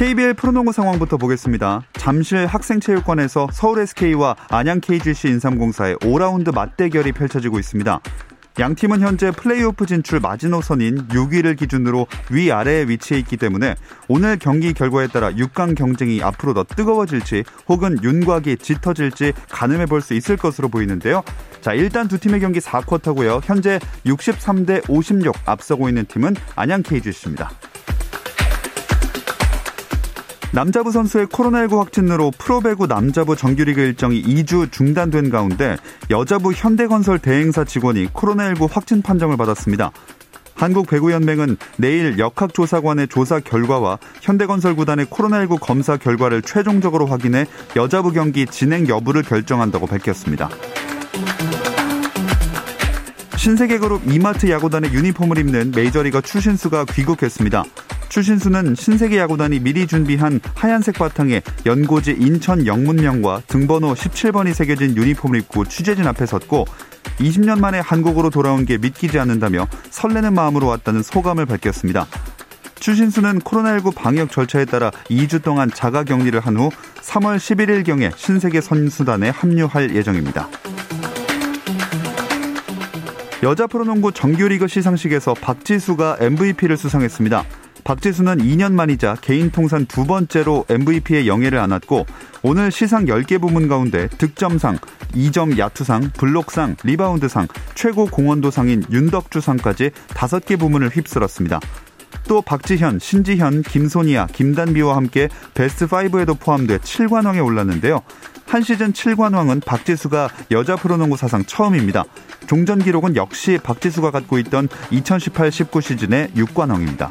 KBL 프로농구 상황부터 보겠습니다. 잠실 학생체육관에서 서울 SK와 안양 KGC 인삼공사의 5라운드 맞대결이 펼쳐지고 있습니다. 양 팀은 현재 플레이오프 진출 마지노선인 6위를 기준으로 위아래에 위치해 있기 때문에 오늘 경기 결과에 따라 6강 경쟁이 앞으로 더 뜨거워질지 혹은 윤곽이 짙어질지 가늠해 볼 수 있을 것으로 보이는데요. 자, 일단 두 팀의 경기 4쿼터고요. 현재 63대 56 앞서고 있는 팀은 안양 KGC입니다. 남자부 선수의 코로나19 확진으로 프로배구 남자부 정규리그 일정이 2주 중단된 가운데 여자부 현대건설 대행사 직원이 코로나19 확진 판정을 받았습니다. 한국배구연맹은 내일 역학조사관의 조사 결과와 현대건설 구단의 코로나19 검사 결과를 최종적으로 확인해 여자부 경기 진행 여부를 결정한다고 밝혔습니다. 신세계그룹 이마트 야구단의 유니폼을 입는 메이저리거 추신수가 귀국했습니다. 추신수는 신세계 야구단이 미리 준비한 하얀색 바탕에 연고지 인천 영문명과 등번호 17번이 새겨진 유니폼을 입고 취재진 앞에 섰고 20년 만에 한국으로 돌아온 게 믿기지 않는다며 설레는 마음으로 왔다는 소감을 밝혔습니다. 추신수는 코로나19 방역 절차에 따라 2주 동안 자가 격리를 한 후 3월 11일경에 신세계 선수단에 합류할 예정입니다. 여자 프로농구 정규리그 시상식에서 박지수가 MVP를 수상했습니다. 박지수는 2년 만이자 개인 통산 두 번째로 MVP의 영예를 안았고 오늘 시상 10개 부문 가운데 득점상, 2점 야투상, 블록상, 리바운드상, 최고 공헌도상인 윤덕주상까지 5개 부문을 휩쓸었습니다. 또 박지현, 신지현, 김소니아, 김단비와 함께 베스트 5에도 포함돼 7관왕에 올랐는데요. 한 시즌 7관왕은 박지수가 여자 프로농구 사상 처음입니다. 종전 기록은 역시 박지수가 갖고 있던 2018-19 시즌의 6관왕입니다.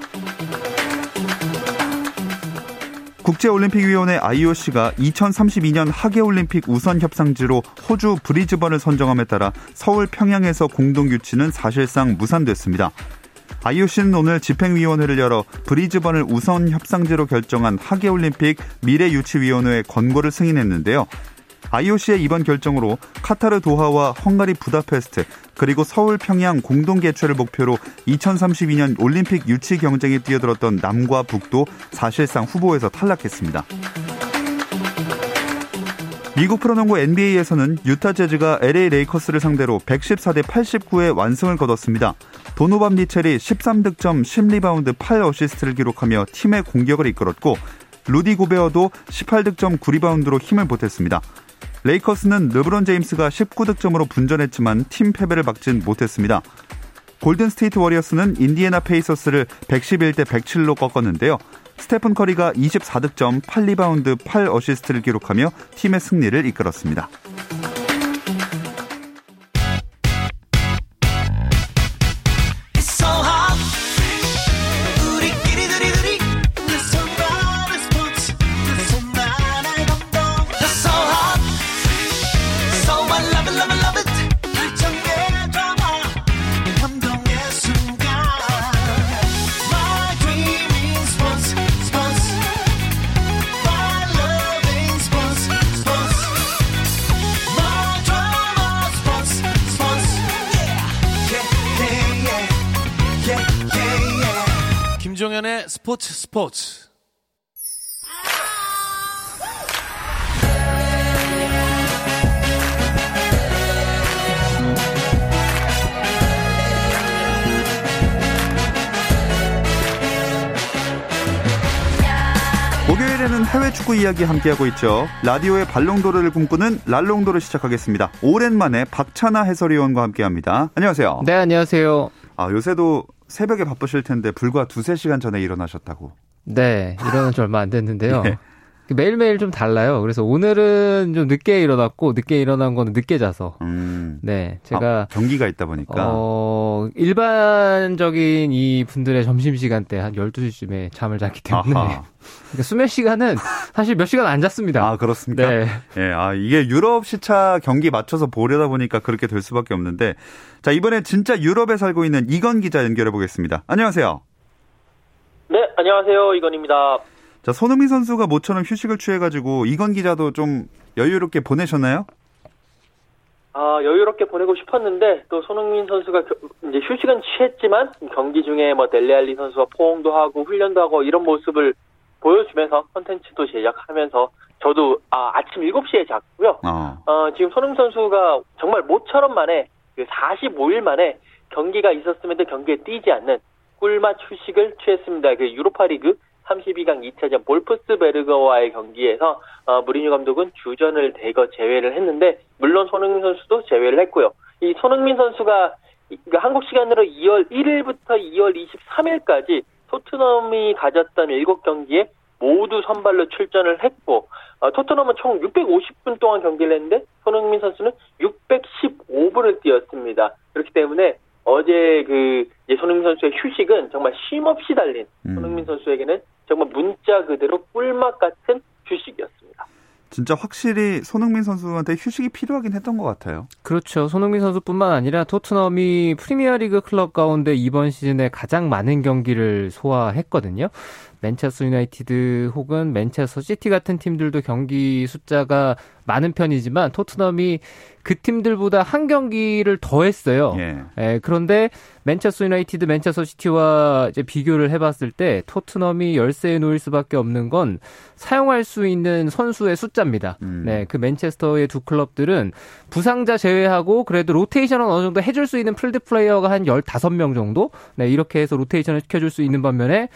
국제올림픽위원회 IOC가 2032년 하계올림픽 우선 협상지로 호주 브리즈번을 선정함에 따라 서울 평양에서 공동 유치는 사실상 무산됐습니다. IOC는 오늘 집행위원회를 열어 브리즈번을 우선 협상지로 결정한 하계올림픽 미래유치위원회의 권고를 승인했는데요. IOC의 이번 결정으로 카타르 도하와 헝가리 부다페스트 그리고 서울 평양 공동 개최를 목표로 2032년 올림픽 유치 경쟁에 뛰어들었던 남과 북도 사실상 후보에서 탈락했습니다. 미국 프로농구 NBA에서는 유타 재즈가 LA 레이커스를 상대로 114대 89의 완승을 거뒀습니다. 도노반 미첼이 13득점 10리바운드 8어시스트를 기록하며 팀의 공격을 이끌었고 루디 고베어도 18득점 9리바운드로 힘을 보탰습니다. 레이커스는 르브론 제임스가 19득점으로 분전했지만 팀 패배를 막진 못했습니다. 골든 스테이트 워리어스는 인디애나 페이서스를 111대 107로 꺾었는데요. 스테픈 커리가 24득점, 8리바운드, 8어시스트를 기록하며 팀의 승리를 이끌었습니다. 김종현의 스포츠 스포츠. 목요일에는 해외 축구 이야기 함께하고 있죠. 라디오의 발롱도르를 꿈꾸는 랄롱도르 시작하겠습니다. 오랜만에 박찬아 해설위원과 함께합니다. 안녕하세요. 네, 안녕하세요. 아, 요새도 새벽에 바쁘실 텐데 불과 두세 시간 전에 일어나셨다고. 네, 일어난 지 얼마 안 됐는데요. 네. 매일매일 좀 달라요. 그래서 오늘은 좀 늦게 일어났고 늦게 일어난 거는 늦게 자서. 음. 네, 제가 아, 경기가 있다 보니까 어, 일반적인 이 분들의 점심 시간 때 한 12시쯤에 잠을 잤기 때문에 그러니까 수면 시간은 사실 몇 시간 안 잤습니다. 아, 그렇습니까? 네. 예, 아, 이게 유럽 시차 경기 맞춰서 보려다 보니까 그렇게 될 수밖에 없는데 자, 이번에 진짜 유럽에 살고 있는 이건 기자 연결해 보겠습니다. 안녕하세요. 네, 안녕하세요. 이건입니다. 자, 손흥민 선수가 모처럼 휴식을 취해가지고 이건 기자도 좀 여유롭게 보내셨나요? 아, 여유롭게 보내고 싶었는데 또 손흥민 선수가 이제 휴식은 취했지만 경기 중에 뭐 델레알리 선수와 포옹도 하고 훈련도 하고 이런 모습을 보여주면서 컨텐츠도 제작하면서 저도 아, 아침 7시에 잤고요. 어. 어 지금 손흥민 선수가 정말 모처럼 만에 그 45일 만에 경기가 있었음에도 경기에 뛰지 않는 꿀맛 휴식을 취했습니다. 그 유로파리그 32강 2차전 볼프스베르거와의 경기에서 어, 무리뉴 감독은 주전을 대거 제외를 했는데 물론 손흥민 선수도 제외를 했고요. 이 손흥민 선수가 그 한국 시간으로 2월 1일부터 2월 23일까지 토트넘이 가졌던 7경기에 모두 선발로 출전을 했고 어, 토트넘은 총 650분 동안 경기를 했는데 손흥민 선수는 615분을 뛰었습니다. 그렇기 때문에 어제 그 손흥민 선수의 휴식은 정말 쉼없이 달린 음. 손흥민 선수에게는 정말 문자 그대로 꿀맛 같은 휴식이었습니다. 진짜 확실히 손흥민 선수한테 휴식이 필요하긴 했던 것 같아요. 그렇죠. 손흥민 선수뿐만 아니라 토트넘이 프리미어리그 클럽 가운데 이번 시즌에 가장 많은 경기를 소화했거든요. 맨체스터 유나이티드 혹은 맨체스터 시티 같은 팀들도 경기 숫자가 많은 편이지만 토트넘이 그 팀들보다 한 경기를 더 했어요. 예. 예, 그런데 맨체스터 유나이티드, 맨체스터 시티와 이제 비교를 해봤을 때 토트넘이 열세에 놓일 수밖에 없는 건 사용할 수 있는 선수의 숫자입니다. 음. 네, 그 맨체스터의 두 클럽들은 부상자 제외하고 그래도 로테이션은 어느 정도 해줄 수 있는 필드 플레이어가 한 15명 정도? 네, 이렇게 해서 로테이션을 시켜줄 수 있는 반면에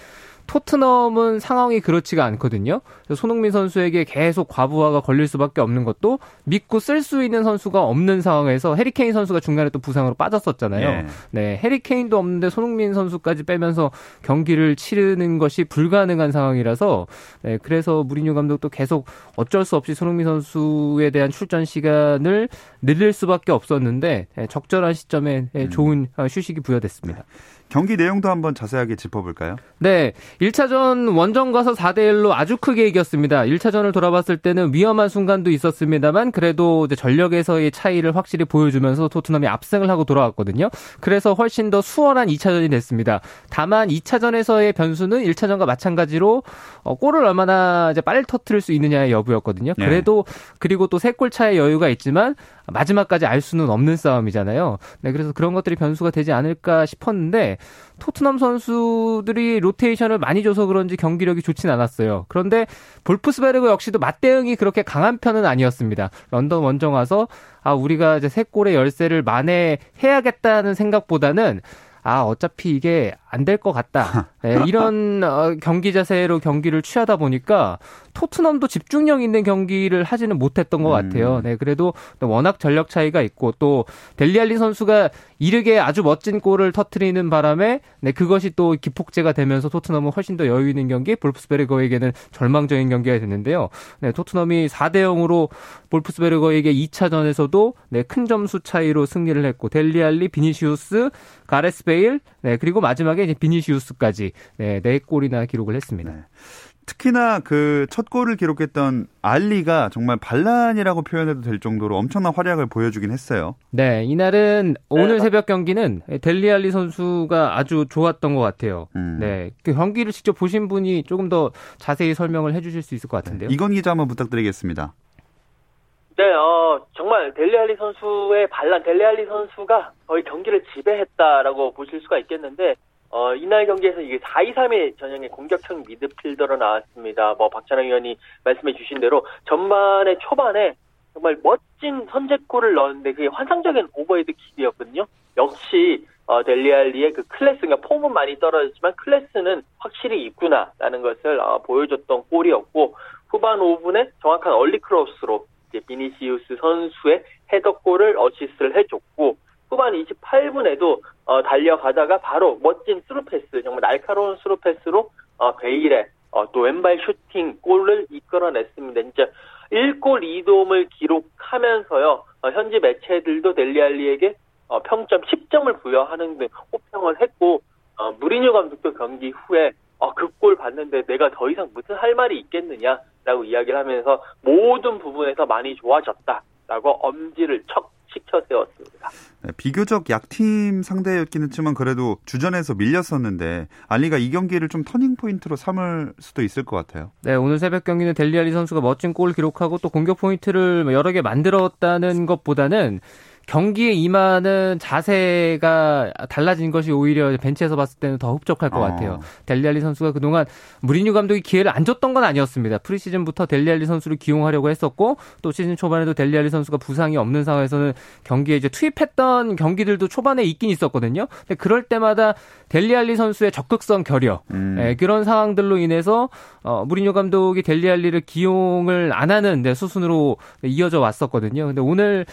토트넘은 상황이 그렇지가 않거든요. 손흥민 선수에게 계속 과부하가 걸릴 수밖에 없는 것도 믿고 쓸 수 있는 선수가 없는 상황에서 해리케인 선수가 중간에 또 부상으로 빠졌었잖아요. 네. 네, 해리케인도 없는데 손흥민 선수까지 빼면서 경기를 치르는 것이 불가능한 상황이라서 네, 그래서 무리뉴 감독도 계속 어쩔 수 없이 손흥민 선수에 대한 출전 시간을 늘릴 수밖에 없었는데 네, 적절한 시점에 네, 좋은 음. 휴식이 부여됐습니다. 경기 내용도 한번 자세하게 짚어볼까요? 네. 1차전 원정 가서 4대1로 아주 크게 이겼습니다. 1차전을 돌아봤을 때는 위험한 순간도 있었습니다만 그래도 전력에서의 차이를 확실히 보여주면서 토트넘이 압승을 하고 돌아왔거든요. 그래서 훨씬 더 수월한 2차전이 됐습니다. 다만 2차전에서의 변수는 1차전과 마찬가지로 어, 골을 얼마나 이제 빨리 터트릴 수 있느냐의 여부였거든요. 네. 그래도 네. 그리고 또 3골 차의 여유가 있지만 마지막까지 알 수는 없는 싸움이잖아요. 네, 그래서 그런 것들이 변수가 되지 않을까 싶었는데 토트넘 선수들이 로테이션을 많이 줘서 그런지 경기력이 좋진 않았어요. 그런데 볼프스베르그 역시도 맞대응이 그렇게 강한 편은 아니었습니다. 런던 원정 와서 아 우리가 이제 세 골의 열세를 만회해야겠다는 생각보다는 아 어차피 이게 안 될 것 같다. 네, 이런 어, 경기 자세로 경기를 취하다 보니까 토트넘도 집중력 있는 경기를 하지는 못했던 것 같아요. 음. 네, 그래도 워낙 전력 차이가 있고 또 델리 알리 선수가 이르게 아주 멋진 골을 터트리는 바람에 네, 그것이 또 기폭제가 되면서 토트넘은 훨씬 더 여유 있는 경기, 볼프스베르거에게는 절망적인 경기가 됐는데요. 네, 토트넘이 4대 0으로 볼프스베르거에게 2차전에서도 네, 큰 점수 차이로 승리를 했고 델리 알리, 비니시우스, 가레스 베일, 네, 그리고 마지막에 이제 비니시우스까지 네, 4골이나 기록을 했습니다. 네. 특히나 그 첫 골을 기록했던 알리가 정말 반란이라고 표현해도 될 정도로 엄청난 활약을 보여주긴 했어요. 네, 이날은 오늘 네. 새벽 경기는 델리 알리 선수가 아주 좋았던 것 같아요. 음. 네, 그 경기를 직접 보신 분이 조금 더 자세히 설명을 해주실 수 있을 것 같은데요. 네, 이건 기자 한번 부탁드리겠습니다. 네, 어, 정말 델리 알리 선수의 반란, 델리 알리 선수가 거의 경기를 지배했다라고 보실 수가 있겠는데, 어, 이날 경기에서 이게 4-2-3-1 전형의 공격형 미드필더로 나왔습니다. 뭐, 박찬영 의원이 말씀해 주신 대로 전반의 초반에 정말 멋진 선제골을 넣었는데 그게 환상적인 오버헤드 킥이었거든요. 역시, 어, 델리 알리의 그 클래스, 그러니까 폼은 많이 떨어졌지만 클래스는 확실히 있구나라는 것을 어, 보여줬던 골이었고, 후반 5분에 정확한 얼리 크로스로 비니시우스 선수의 헤더골을 어시스트를 해줬고 후반 28분에도 어, 달려가다가 바로 멋진 스루패스 정말 날카로운 스루패스로 어, 베일의 어, 또 왼발 슈팅 골을 이끌어냈습니다. 진짜 1골 2도움을 기록하면서요. 어, 현지 매체들도 델리 알리에게 어, 평점 10점을 부여하는 등 호평을 했고 어, 무리뉴 감독도 경기 후에 어, 그 골 봤는데 내가 더 이상 무슨 할 말이 있겠느냐라고 이야기를 하면서 모든 부분에서 많이 좋아졌다라고 엄지를 척 시켜 세웠습니다. 네, 비교적 약팀 상대였기는 했지만 그래도 주전에서 밀렸었는데 알리가 이 경기를 좀 터닝 포인트로 삼을 수도 있을 것 같아요. 네, 오늘 새벽 경기는 델리 알리 선수가 멋진 골을 기록하고 또 공격 포인트를 여러 개 만들었다는 것보다는 경기에 임하는 자세가 달라진 것이 오히려 벤치에서 봤을 때는 더 흡족할 것 같아요. 어. 델리알리 선수가 그동안 무리뉴 감독이 기회를 안 줬던 건 아니었습니다. 프리시즌부터 델리알리 선수를 기용하려고 했었고 또 시즌 초반에도 델리알리 선수가 부상이 없는 상황에서는 경기에 이제 투입했던 경기들도 초반에 있긴 있었거든요. 근데 그럴 때마다 델리알리 선수의 적극성 결여 음. 네, 그런 상황들로 인해서 어, 무리뉴 감독이 델리알리를 기용을 안 하는 네, 수순으로 이어져 왔었거든요. 근데 오늘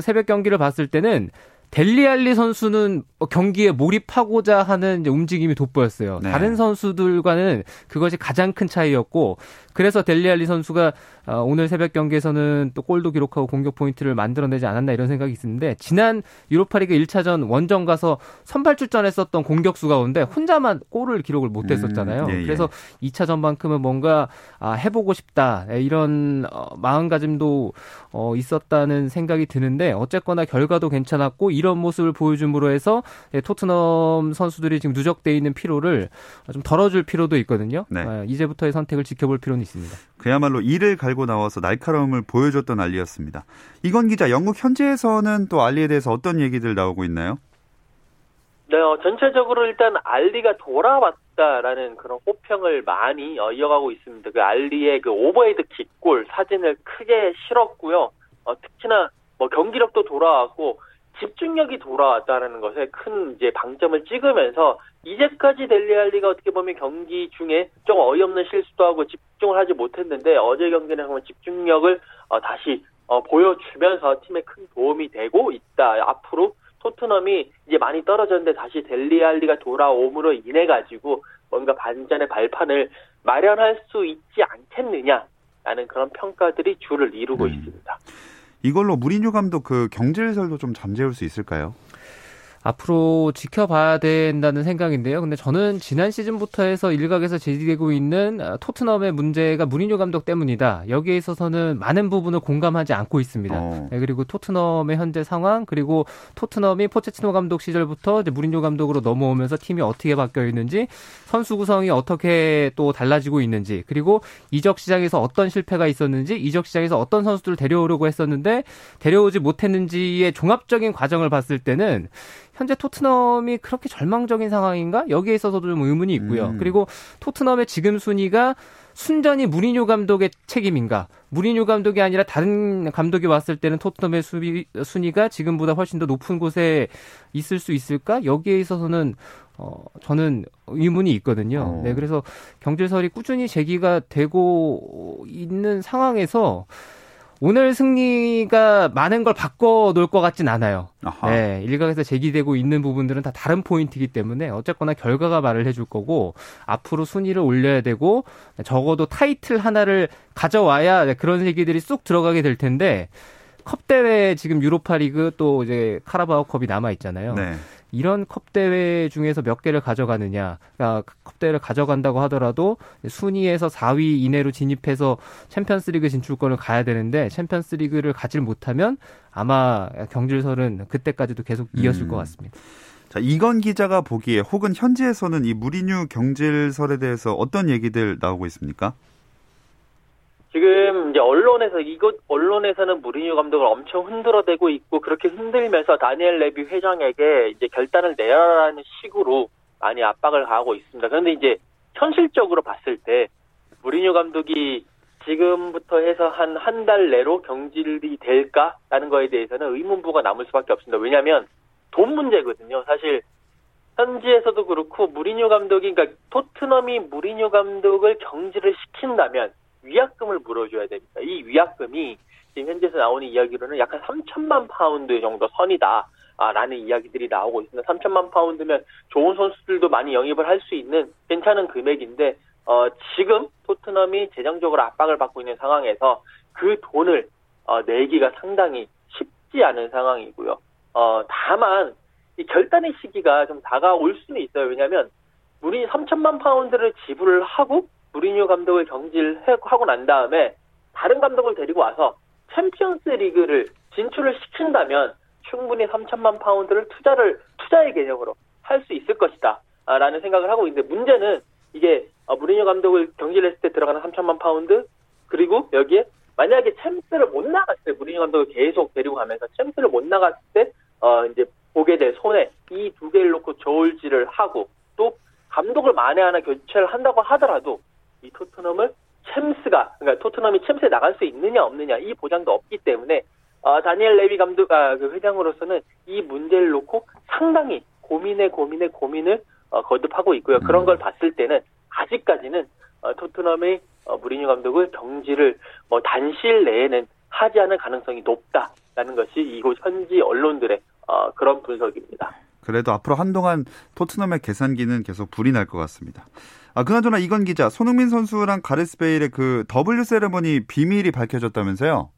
새벽 경기를 봤을 때는 델리알리 선수는 경기에 몰입하고자 하는 움직임이 돋보였어요. 네. 다른 선수들과는 그것이 가장 큰 차이였고 그래서 델리알리 선수가 어, 오늘 새벽 경기에서는 또 골도 기록하고 공격 포인트를 만들어내지 않았나 이런 생각이 있는데 지난 유로파리그 1차전 원정 가서 선발 출전했었던 공격수 가운데 혼자만 골을 기록을 못했었잖아요. 음, 예, 예. 그래서 2차전만큼은 뭔가 아, 해보고 싶다 예, 이런 어, 마음가짐도 어, 있었다는 생각이 드는데 어쨌거나 결과도 괜찮았고 이런 모습을 보여줌으로 해서 예, 토트넘 선수들이 지금 누적돼 있는 피로를 좀 덜어줄 필요도 있거든요. 네. 아, 이제부터의 선택을 지켜볼 필요는 있습니다. 그야말로 이를 갈고 나와서 날카로움을 보여줬던 알리였습니다. 이건 기자, 영국 현지에서는 또 알리에 대해서 어떤 얘기들 나오고 있나요? 네, 어, 전체적으로 일단 알리가 돌아왔다라는 그런 호평을 많이 어, 이어가고 있습니다. 그 알리의 그 오버헤드 킥골 사진을 크게 실었고요. 어, 특히나 뭐 경기력도 돌아왔고 집중력이 돌아왔다는 것에 큰 이제 방점을 찍으면서 이제까지 델리 알리가 어떻게 보면 경기 중에 좀 어이없는 실수도 하고 집중을 하지 못했는데 어제 경기는 정말 집중력을 어, 다시 어, 보여주면서 팀에 큰 도움이 되고 있다. 앞으로 토트넘이 이제 많이 떨어졌는데 다시 델리 알리가 돌아옴으로 인해 가지고 뭔가 반전의 발판을 마련할 수 있지 않겠느냐라는 그런 평가들이 주를 이루고 음. 있습니다. 이걸로 무리뉴 감독 그 경질설도 좀 잠재울 수 있을까요? 앞으로 지켜봐야 된다는 생각인데요. 근데 저는 지난 시즌부터 해서 일각에서 제기되고 있는 아, 토트넘의 문제가 무리뉴 감독 때문이다. 여기에 있어서는 많은 부분을 공감하지 않고 있습니다. 어. 네, 그리고 토트넘의 현재 상황 그리고 토트넘이 포체티노 감독 시절부터 이제 무리뉴 감독으로 넘어오면서 팀이 어떻게 바뀌어 있는지 선수 구성이 어떻게 또 달라지고 있는지 그리고 이적 시장에서 어떤 실패가 있었는지 이적 시장에서 어떤 선수들을 데려오려고 했었는데 데려오지 못했는지의 종합적인 과정을 봤을 때는 현재 토트넘이 그렇게 절망적인 상황인가? 여기에 있어서도 좀 의문이 있고요. 음. 그리고 토트넘의 지금 순위가 순전히 무리뉴 감독의 책임인가? 무리뉴 감독이 아니라 다른 감독이 왔을 때는 토트넘의 수비, 순위가 지금보다 훨씬 더 높은 곳에 있을 수 있을까? 여기에 있어서는 어, 저는 의문이 있거든요. 어. 네, 그래서 경질설이 꾸준히 제기가 되고 있는 상황에서 오늘 승리가 많은 걸 바꿔 놓을 것 같진 않아요. 아하. 네, 일각에서 제기되고 있는 부분들은 다 다른 포인트이기 때문에 어쨌거나 결과가 말을 해줄 거고 앞으로 순위를 올려야 되고 적어도 타이틀 하나를 가져와야 그런 얘기들이 쑥 들어가게 될 텐데 컵 대회 지금 유로파 리그 또 이제 카라바오 컵이 남아 있잖아요. 네. 이런 컵 대회 중에서 몇 개를 가져가느냐. 그러니까 컵 대회를 가져간다고 하더라도 순위에서 4위 이내로 진입해서 챔피언스리그 진출권을 가야 되는데 챔피언스리그를 가질 못하면 아마 경질설은 그때까지도 계속 이어질 음. 것 같습니다. 자, 이건 기자가 보기에 혹은 현지에서는 이 무리뉴 경질설에 대해서 어떤 얘기들 나오고 있습니까? 지금 이제 언론에서 이곳 언론에서는 무리뉴 감독을 엄청 흔들어대고 있고 그렇게 흔들면서 다니엘 레비 회장에게 이제 결단을 내라라는 식으로 많이 압박을 가하고 있습니다. 그런데 이제 현실적으로 봤을 때 무리뉴 감독이 지금부터 해서 한 한 달 내로 경질이 될까라는 거에 대해서는 의문부가 남을 수밖에 없습니다. 왜냐하면 돈 문제거든요. 사실 현지에서도 그렇고 무리뉴 감독이 그러니까 토트넘이 무리뉴 감독을 경질을 시킨다면 위약금을 물어줘야 됩니다. 이 위약금이 지금 현재에서 나오는 이야기로는 약 한 3천만 파운드 정도 선이다. 아, 라는 이야기들이 나오고 있습니다. 3천만 파운드면 좋은 선수들도 많이 영입을 할 수 있는 괜찮은 금액인데 어, 지금 토트넘이 재정적으로 압박을 받고 있는 상황에서 그 돈을 어, 내기가 상당히 쉽지 않은 상황이고요. 어, 다만 이 결단의 시기가 좀 다가올 수는 있어요. 왜냐하면 무리 3천만 파운드를 지불을 하고 무리뉴 감독을 경질하고 난 다음에 다른 감독을 데리고 와서 챔피언스 리그를 진출을 시킨다면 충분히 3천만 파운드를 투자를 투자의 개념으로 할 수 있을 것이다. 라는 생각을 하고 있는데 문제는 이게 어, 무리뉴 감독을 경질했을 때 들어가는 3천만 파운드 그리고 여기에 만약에 챔스를 못 나갔을 때 무리뉴 감독을 계속 데리고 가면서 챔스를 못 나갔을 때 어, 이제 보게 될 손해 이 두 개를 놓고 저울질을 하고 또 감독을 만에 하나 교체를 한다고 하더라도 이 토트넘을 챔스가 그러니까 토트넘이 챔스에 나갈 수 있느냐 없느냐 이 보장도 없기 때문에 어, 다니엘 레비 감독 아, 그 회장으로서는 이 문제를 놓고 상당히 고민에 고민에 고민을 어, 거듭하고 있고요. 그런 걸 봤을 때는 아직까지는 어, 토트넘의 어, 무리뉴 감독을 경질을 뭐 단실 내에는 하지 않을 가능성이 높다라는 것이 이곳 현지 언론들의 어, 그런 분석입니다. 그래도 앞으로 한동안 토트넘의 계산기는 계속 불이 날 것 같습니다. 아, 그나저나 이건 기자, 손흥민 선수랑 가레스 베일의 그 W 세레머니 비밀이 밝혀졌다면서요?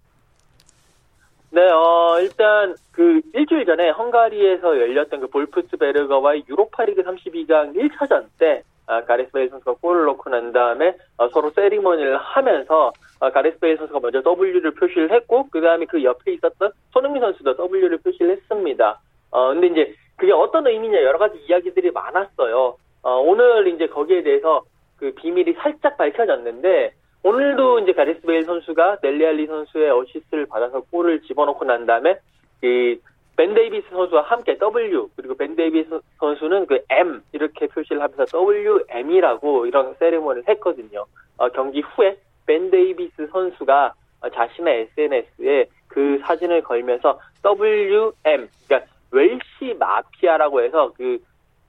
네, 어, 일단 그 일주일 전에 헝가리에서 열렸던 그 볼프스베르거와의 유로파리그 32강 1차전 때 아, 가레스 베일 선수가 골을 넣고 난 다음에 어, 서로 세리머니를 하면서 어, 가레스 베일 선수가 먼저 W를 표시를 했고 그 다음에 그 옆에 있었던 손흥민 선수도 W를 표시를 했습니다. 어, 근데 이제 그게 어떤 의미냐 여러 가지 이야기들이 많았어요. 어, 오늘 이제 거기에 대해서 그 비밀이 살짝 밝혀졌는데 오늘도 이제 가레스 베일 선수가 델리 알리 선수의 어시스트를 받아서 골을 집어넣고 난 다음에 이 벤 데이비스 선수와 함께 W 그리고 벤 데이비스 선수는 그 M 이렇게 표시를 하면서 WM이라고 이런 세리머니를 했거든요. 어, 경기 후에 벤 데이비스 선수가 자신의 SNS에 그 사진을 걸면서 WM 그러니까 Welsh Mafia라고 해서 그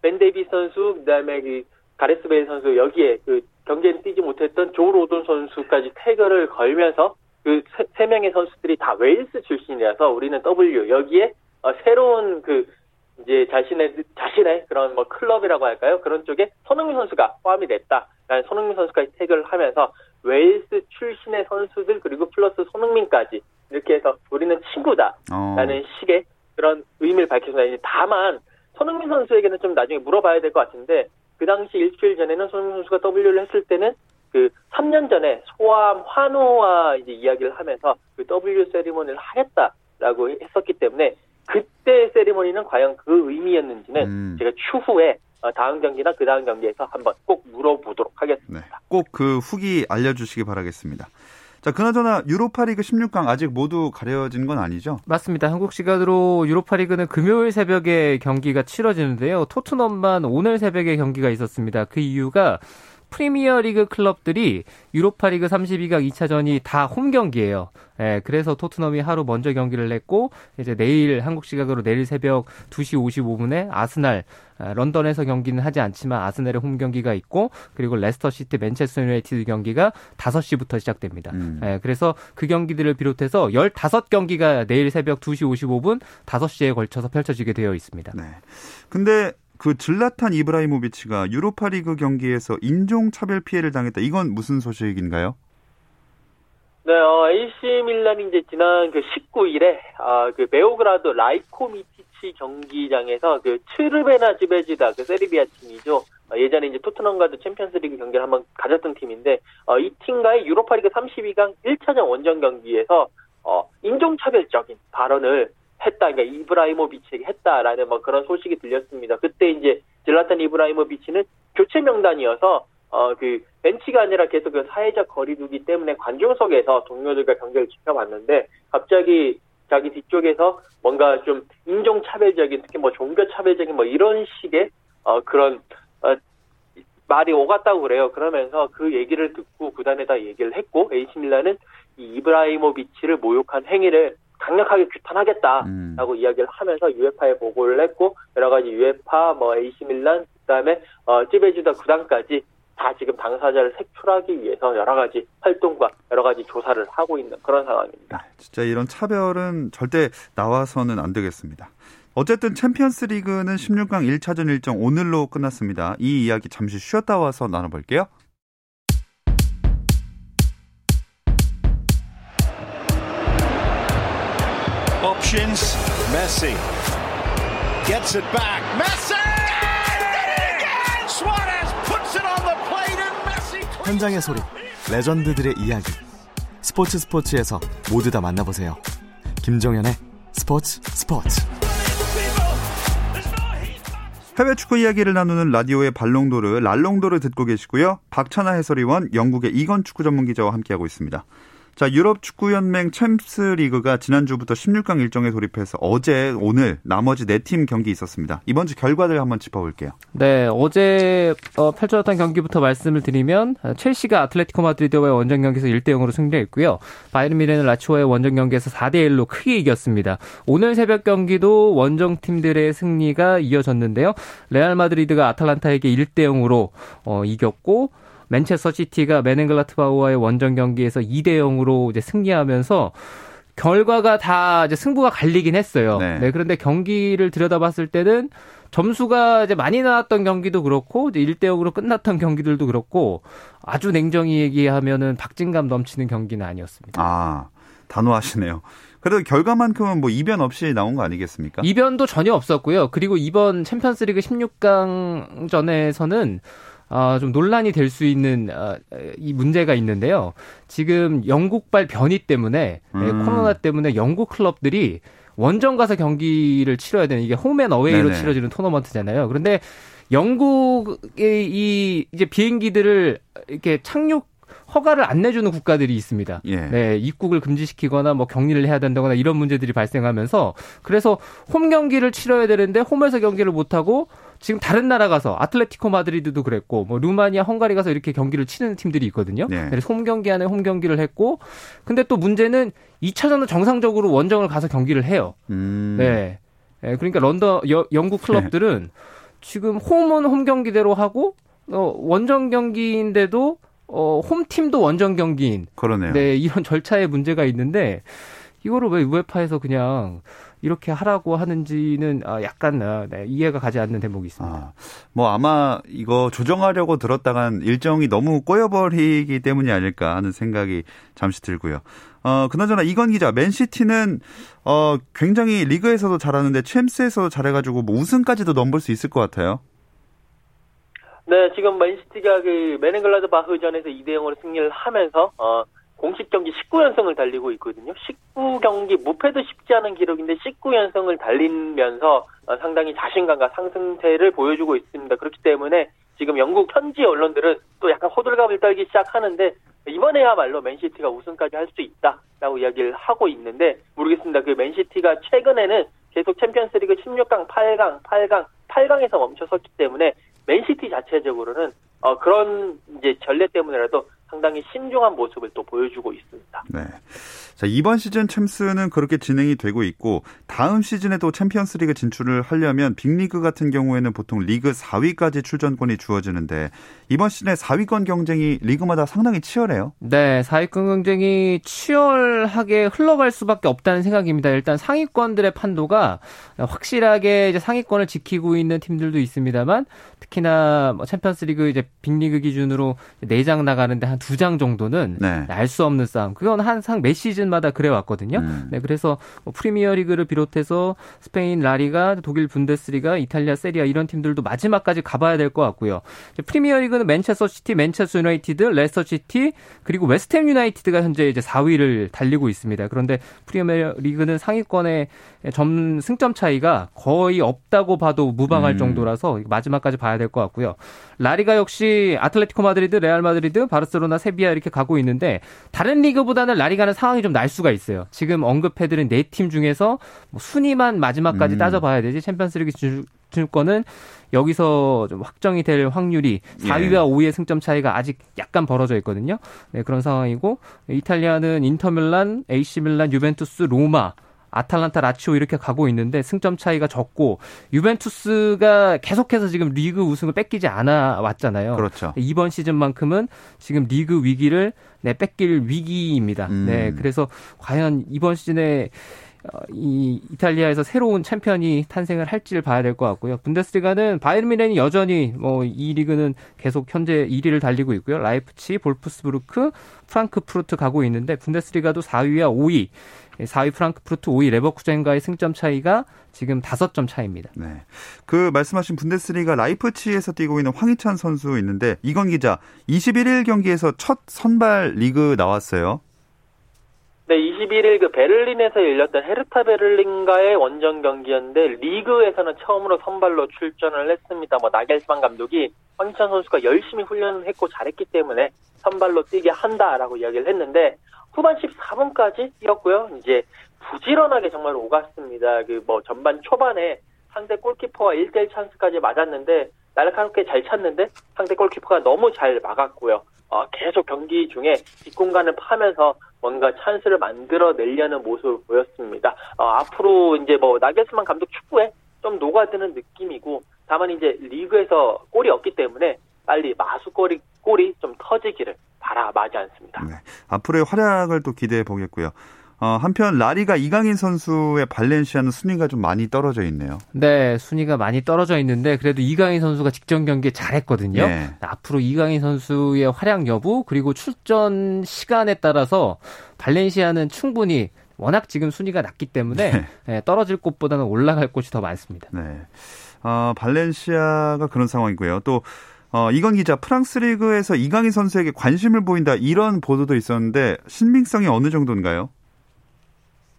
벤 데이비스 선수 그다음에 그 가레스 베일 선수 여기에 그 경기에 뛰지 못했던 조 로돈 선수까지 태그를 걸면서 그 세 명의 선수들이 다 웨일스 출신이라서 우리는 W 여기에 어, 새로운 그 이제 자신의 자신의 그런 뭐 클럽이라고 할까요? 그런 쪽에 손흥민 선수가 포함이 됐다라는 손흥민 선수까지 태그를 하면서 웨일스 출신의 선수들 그리고 플러스 손흥민까지 이렇게 해서 우리는 친구다라는 어. 식의 그런 의미를 밝혀서 다만 손흥민 선수에게는 좀 나중에 물어봐야 될 것 같은데 그 당시 일주일 전에는 손흥민 선수가 W를 했을 때는 그 3년 전에 소암 환호와 이제 이야기를 하면서 그 W 세리머니를 하겠다라고 했었기 때문에 그때 세리머니는 과연 그 의미였는지는 음. 제가 추후에 어, 다음 경기나 그 다음 경기에서 한번 꼭 물어보도록 하겠습니다. 네, 꼭그 후기 알려주시기 바라겠습니다. 자, 그나저나 유로파리그 16강 아직 모두 가려진 건 아니죠? 맞습니다. 한국 시간으로 유로파리그는 금요일 새벽에 경기가 치러지는데요. 토트넘만 오늘 새벽에 경기가 있었습니다. 그 이유가 프리미어 리그 클럽들이 유로파 리그 32강 2차전이 다 홈 경기예요. 예, 그래서 토트넘이 하루 먼저 경기를 냈고 이제 내일 한국 시각으로 내일 새벽 2시 55분에 아스날 아, 런던에서 경기는 하지 않지만 아스날의 홈 경기가 있고 그리고 레스터 시티 맨체스터 유나이티드 경기가 5시부터 시작됩니다. 음. 예, 그래서 그 경기들을 비롯해서 15경기가 내일 새벽 2시 55분 5시에 걸쳐서 펼쳐지게 되어 있습니다. 네. 근데 그 질라탄 이브라히모비치가 유로파리그 경기에서 인종차별 피해를 당했다. 이건 무슨 소식인가요? 네, 어, AC 밀란이 이제 지난 그 19일에 아, 그 베오그라드 라이코 미티치 경기장에서 그 츠르베나 즈베즈다 그 세르비아 팀이죠. 어, 예전에 이제 토트넘과도 챔피언스리그 경기를 한번 가졌던 팀인데 어, 이 팀과의 유로파리그 32강 1차전 원정 경기에서 어, 인종차별적인 발언을 했다, 그러니까 이브라이모비치에게 했다라는 뭐 그런 소식이 들렸습니다. 그때 이제 질라탄 이브라이모비치는 교체 명단이어서 어 그 벤치가 아니라 계속 그 사회적 거리두기 때문에 관중석에서 동료들과 경기를 지켜봤는데 갑자기 자기 뒤쪽에서 뭔가 좀 인종 차별적인 특히 뭐 종교 차별적인 뭐 이런 식의 어 그런 어 말이 오갔다고 그래요. 그러면서 그 얘기를 듣고 구단에다 얘기를 했고 AC 밀란은 이 이브라히모비치를 모욕한 행위를 강력하게 규탄하겠다라고 음. 이야기를 하면서 UEFA에 보고를 했고 여러 가지 UEFA 뭐 AC 밀란 그다음에 어 즈베즈다 구단까지 다 지금 당사자를 색출하기 위해서 여러 가지 활동과 여러 가지 조사를 하고 있는 그런 상황입니다. 네, 진짜 이런 차별은 절대 나와서는 안 되겠습니다. 어쨌든 챔피언스 리그는 16강 1차전 일정 오늘로 끝났습니다. 이 이야기 잠시 쉬었다 와서 나눠볼게요. Possessions. Messi gets it back. Messi! Suarez puts it on the plate and Messi. 현장의 소리, 레전드들의 이야기. 스포츠 스포츠에서 모두 다 만나보세요. 김정현의 스포츠 스포츠. 해외 축구 이야기를 나누는 라디오의 발롱도르, 랄롱도르 듣고 계시고요. 박찬하 해설위원, 영국의 이건 축구 전문 기자와 함께하고 있습니다. 자, 유럽 축구연맹 챔스 리그가 지난주부터 16강 일정에 돌입해서 어제, 오늘 나머지 네 팀 경기 있었습니다. 이번 주 결과들 한번 짚어볼게요. 네, 어제 어, 펼쳐졌던 경기부터 말씀을 드리면 첼시가 아틀레티코 마드리드와의 원정 경기에서 1대 0으로 승리했고요. 바이에른 미네는 라치오의 원정 경기에서 4대 1로 크게 이겼습니다. 오늘 새벽 경기도 원정 팀들의 승리가 이어졌는데요. 레알 마드리드가 아탈란타에게 1대 0으로 어, 이겼고 맨체스터 시티가 메넨글라트바우와의 원정 경기에서 2대 0으로 이제 승리하면서 결과가 다 이제 승부가 갈리긴 했어요. 네. 네. 그런데 경기를 들여다봤을 때는 점수가 이제 많이 나왔던 경기도 그렇고 이제 1대 0으로 끝났던 경기들도 그렇고 아주 냉정히 얘기하면은 박진감 넘치는 경기는 아니었습니다. 아, 단호하시네요. 그래도 결과만큼은 뭐 이변 없이 나온 거 아니겠습니까? 이변도 전혀 없었고요. 그리고 이번 챔피언스리그 16강전에서는 아, 좀 논란이 될 수 있는 아, 이 문제가 있는데요. 지금 영국발 변이 때문에 네, 음. 코로나 때문에 영국 클럽들이 원정 가서 경기를 치러야 되는 이게 홈앤 어웨이로 네네. 치러지는 토너먼트잖아요. 그런데 영국의 이 이제 비행기들을 이렇게 착륙 허가를 안 내주는 국가들이 있습니다. 예. 네, 입국을 금지시키거나 뭐 격리를 해야 된다거나 이런 문제들이 발생하면서 그래서 홈 경기를 치러야 되는데 홈에서 경기를 못 하고 지금 다른 나라 가서 아틀레티코 마드리드도 그랬고 뭐 루마니아, 헝가리 가서 이렇게 경기를 치는 팀들이 있거든요. 네. 그래서 홈 경기 안에 홈 경기를 했고 근데 또 문제는 2차전은 정상적으로 원정을 가서 경기를 해요. 음. 네. 네, 그러니까 런던 여- 영국 클럽들은 지금 홈은 홈 경기대로 하고 어, 원정 경기인데도 어, 홈팀도 원정 경기인. 그러네요. 네, 이런 절차에 문제가 있는데 이거를 왜 우에파에서 그냥 이렇게 하라고 하는지는 아, 약간 아, 네, 이해가 가지 않는 대목이 있습니다. 아, 뭐 아마 이거 조정하려고 들었다간 일정이 너무 꼬여버리기 때문이 아닐까 하는 생각이 잠시 들고요. 어, 그나저나 이건 기자, 맨시티는 어, 굉장히 리그에서도 잘하는데 챔스에서도 잘해가지고 뭐 우승까지도 넘볼 수 있을 것 같아요. 네, 지금 맨시티가 그 묀헨글라트바흐전에서 2대 0으로 승리를 하면서 어, 공식 경기 19연승을 달리고 있거든요. 19경기 무패도 쉽지 않은 기록인데 19연승을 달리면서 어, 상당히 자신감과 상승세를 보여주고 있습니다. 그렇기 때문에 지금 영국 현지 언론들은 또 약간 호들갑을 떨기 시작하는데 이번에야말로 맨시티가 우승까지 할 수 있다라고 이야기를 하고 있는데 모르겠습니다. 그 맨시티가 최근에는 계속 챔피언스리그 16강, 8강, 8강, 8강에서 멈춰섰기 때문에 맨시티 자체적으로는 어, 그런 이제 전례 때문에라도 상당히 신중한 모습을 또 보여주고 있습니다. 네. 자, 이번 시즌 챔스는 그렇게 진행이 되고 있고 다음 시즌에도 챔피언스 리그 진출을 하려면 빅리그 같은 경우에는 보통 리그 4위까지 출전권이 주어지는데 이번 시즌에 4위권 경쟁이 리그마다 상당히 치열해요. 네, 4위권 경쟁이 치열하게 흘러갈 수밖에 없다는 생각입니다. 일단 상위권들의 판도가 확실하게 이제 상위권을 지키고 있는 팀들도 있습니다만 특히나 뭐 챔피언스 리그 이제 빅리그 기준으로 4장 나가는데 한 2장 정도는 네. 알수 없는 싸움. 그건 항상 매 시즌마다 그래 왔거든요. 음. 네, 그래서 뭐 프리미어리그를 비롯해서 스페인 라리가, 독일 분데스리가, 이탈리아 세리에 A 이런 팀들도 마지막까지 가봐야 될 것 같고요. 프리미어리그는 맨체스터 시티, 맨체스터 유나이티드, 레스터 시티 그리고 웨스트햄 유나이티드가 현재 이제 4위를 달리고 있습니다. 그런데 프리미어리그는 상위권의 점 승점 차이가 거의 없다고 봐도 무방할 음. 정도라서 마지막까지 봐야 될 것 같고요. 라리가 역시 아틀레티코 마드리드, 레알 마드리드, 바르셀로나, 세비야 이렇게 가고 있는데 다른 리그보다는 라리가는 상황이 좀 나을 수가 있어요. 지금 언급해드린 네 팀 중에서 뭐 순위만 마지막까지 음. 따져봐야 되지 챔피언스리그 진출권은 여기서 좀 확정이 될 확률이 예. 4위와 5위의 승점 차이가 아직 약간 벌어져 있거든요. 네, 그런 상황이고 이탈리아는 인터밀란, AC 밀란, 유벤투스, 로마 아탈란타, 라치오 이렇게 가고 있는데 승점 차이가 적고 유벤투스가 계속해서 지금 리그 우승을 뺏기지 않아 왔잖아요. 그렇죠. 이번 시즌만큼은 지금 리그 위기를 네, 뺏길 위기입니다. 음. 네, 그래서 과연 이번 시즌에 어, 이 이탈리아에서 새로운 챔피언이 탄생을 할지를 봐야 될 것 같고요. 분데스리가는 바이에른 뮌헨이 여전히 뭐 이 리그는 계속 현재 1위를 달리고 있고요. 라이프치히, 볼프스부르크, 프랑크푸르트 가고 있는데 분데스리가도 4위와 5위 4위 프랑크푸르트 5위 레버쿠젠과의 승점 차이가 지금 5점 차입니다. 네. 그 말씀하신 분데스리가 라이프치히에서 뛰고 있는 황희찬 선수 있는데 이건 기자 21일 경기에서 첫 선발 리그 나왔어요. 네, 21일 그 베를린에서 열렸던 헤르타 베를린과의 원정 경기였는데 리그에서는 처음으로 선발로 출전을 했습니다. 뭐 나겔스만 감독이 황희찬 선수가 열심히 훈련을 했고 잘했기 때문에 선발로 뛰게 한다라고 이야기를 했는데 후반 14분까지 뛰었고요. 이제 부지런하게 정말 오갔습니다. 그 뭐 전반 초반에 상대 골키퍼와 1대1 찬스까지 맞았는데 날카롭게 잘 찼는데 상대 골키퍼가 너무 잘 막았고요. 어, 계속 경기 중에 뒷공간을 파면서 뭔가 찬스를 만들어내려는 모습을 보였습니다. 어, 앞으로 이제 뭐 나겔스만 감독 축구에 좀 녹아드는 느낌이고 다만 이제 리그에서 골이 없기 때문에 빨리 마수골이 골이 좀 터지기를 바라마지 않습니다. 네. 앞으로의 활약을 또 기대해 보겠고요. 어, 한편 라리가 이강인 선수의 발렌시아는 순위가 좀 많이 떨어져 있네요. 네, 순위가 많이 떨어져 있는데 그래도 이강인 선수가 직전 경기에 잘했거든요. 네. 앞으로 이강인 선수의 활약 여부 그리고 출전 시간에 따라서 발렌시아는 충분히 워낙 지금 순위가 낮기 때문에 네. 네, 떨어질 곳보다는 올라갈 곳이 더 많습니다. 네. 어, 발렌시아가 그런 상황이고요. 또 어, 이건 기자 프랑스 리그에서 이강인 선수에게 관심을 보인다 이런 보도도 있었는데 신빙성이 어느 정도인가요?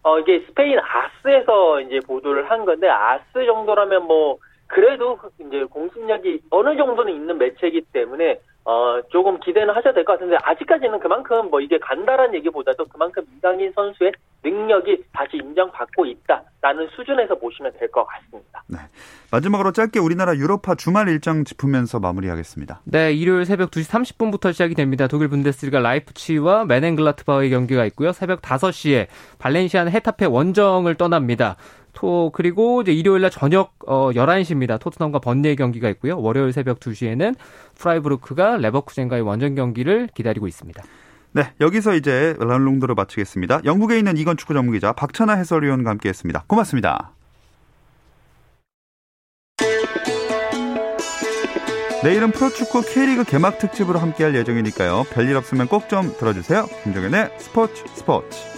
어, 이게 스페인 아스에서 이제 보도를 한 건데, 아스 정도라면 뭐, 그래도 이제 공신력이 어느 정도는 있는 매체이기 때문에, 어, 조금 기대는 하셔야 될 것 같은데, 아직까지는 그만큼 뭐 이게 간다란 얘기보다도 그만큼 이강인 선수의 능력이 다시 인정받고 있다라는 수준에서 보시면 될 것 같습니다. 네. 마지막으로 짧게 우리나라 유럽파 주말 일정 짚으면서 마무리하겠습니다. 네, 일요일 새벽 2시 30분부터 시작이 됩니다. 독일 분데스리가 라이프치와 메넨글라트바의 경기가 있고요. 새벽 5시에 발렌시아는 헤타페 원정을 떠납니다. 토 그리고 이제 일요일 날 저녁 어 11시입니다. 토트넘과 번니의 경기가 있고요. 월요일 새벽 2시에는 프라이브루크가 레버쿠젠과의 원정 경기를 기다리고 있습니다. 네, 여기서 이제 란롱도를 마치겠습니다. 영국에 있는 이건 축구 전문 기자 박찬아 해설위원과 함께 했습니다. 고맙습니다. 내일은 프로축구 K리그 개막 특집으로 함께할 예정이니까요. 별일 없으면 꼭 좀 들어주세요. 김종현의 스포츠 스포츠.